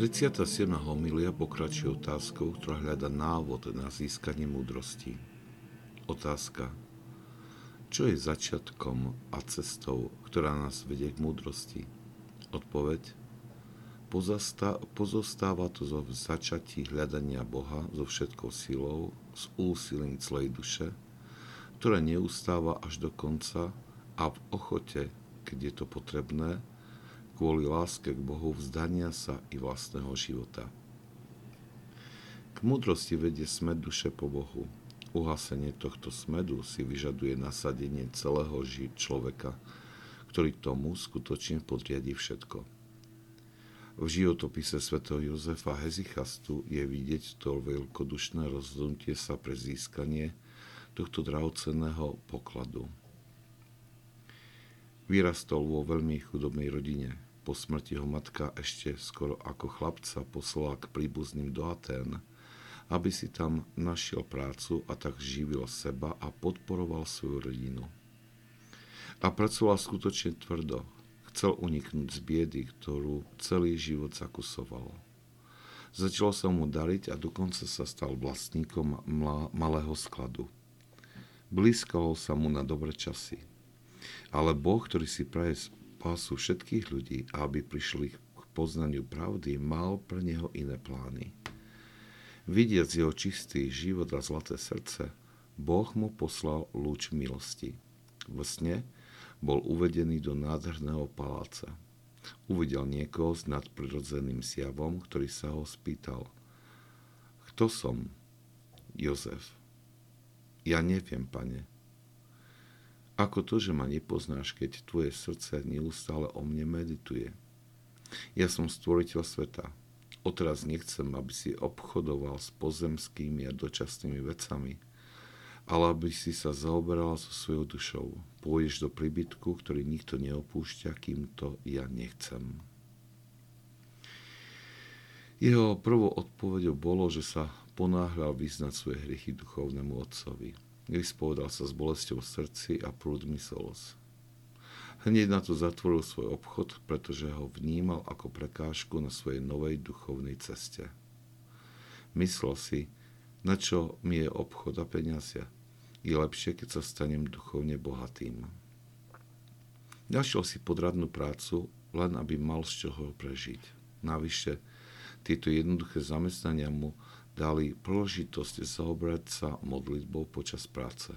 37. homilia pokračuje otázkou, ktorá hľada návod na získanie múdrosti. Otázka. Čo je začiatkom a cestou, ktorá nás vedie k múdrosti? Odpoveď. Pozostáva to zo začatí hľadania Boha so všetkou silou, s úsilím celej duše, ktoré neustáva až do konca a v ochote, keď je to potrebné, kvôli láske k Bohu vzdania sa i vlastného života. K múdrosti vedie smed duše po Bohu. Uhasenie tohto smedu si vyžaduje nasadenie celého človeka, ktorý tomu skutočne podriadi všetko. V životopise svätého Jozefa Hezichastu je vidieť to veľkodušné rozhodnutie sa pre získanie tohto drahocenného pokladu. Vyrastol vo veľmi chudobnej rodine, po smrti ho matka ešte skoro ako chlapca poslala k príbuzným do Atén, aby si tam našiel prácu a tak živil seba a podporoval svoju rodinu. A pracoval skutočne tvrdo. Chcel uniknúť z biedy, ktorú celý život zakusoval. Začalo sa mu dariť a dokonca sa stal vlastníkom malého skladu. Blízkalo sa mu na dobre časy. Ale Boh, ktorý si praje spásu všetkých ľudí a aby prišli k poznaniu pravdy, mal pre neho iné plány. Vidiac jeho čistý život a zlaté srdce, Boh mu poslal lúč milosti. V sne bol uvedený do nádherného paláca. Uvidel niekoho s nadprirodzeným zjavom, ktorý sa ho spýtal. Kto som? Jozef. Ja neviem, pane, ako to, že ma nepoznáš, keď tvoje srdce neustále o mne medituje? Ja som stvoriteľ sveta. Odteraz nechcem, aby si obchodoval s pozemskými a dočasnými vecami, ale aby si sa zaoberala so svojou dušou. Pôjdeš do príbytku, ktorý nikto neopúšťa, kým to ja nechcem. Jeho prvou odpovedou bolo, že sa ponáhľal vyznať svoje hriechy duchovnému otcovi. Vyspovedal sa s bolesťou v srdci a prúdmi slz. Hneď na to zatvoril svoj obchod, pretože ho vnímal ako prekážku na svojej novej duchovnej ceste. Myslel si, na čo mi je obchod a peniaze. Je lepšie, keď sa stanem duchovne bohatým. Našiel si podradnú prácu, len aby mal z čoho prežiť. Navyše, tieto jednoduché zamestnania mu dali príležitosť zaobrať sa modlitbou počas práce.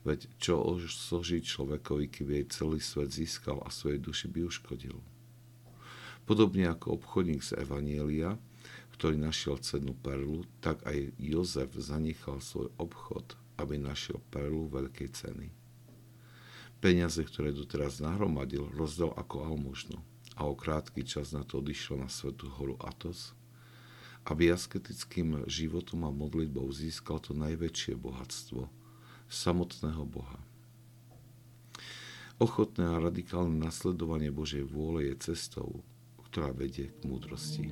Veď čo složiť človekovi, keby jej celý svet získal a svojej duši by uškodil. Podobne ako obchodník z Evanielia, ktorý našiel cennú perlu, tak aj Jozef zanechal svoj obchod, aby našiel perlu veľkej ceny. Peniaze, ktoré doteraz nahromadil, rozdal ako almužnu a o krátky čas na to odišiel na svetú horu Atos, aby asketickým životom a modlitbou získal to najväčšie bohatstvo, samotného Boha. Ochotné a radikálne nasledovanie Božej vôle je cestou, ktorá vedie k múdrosti.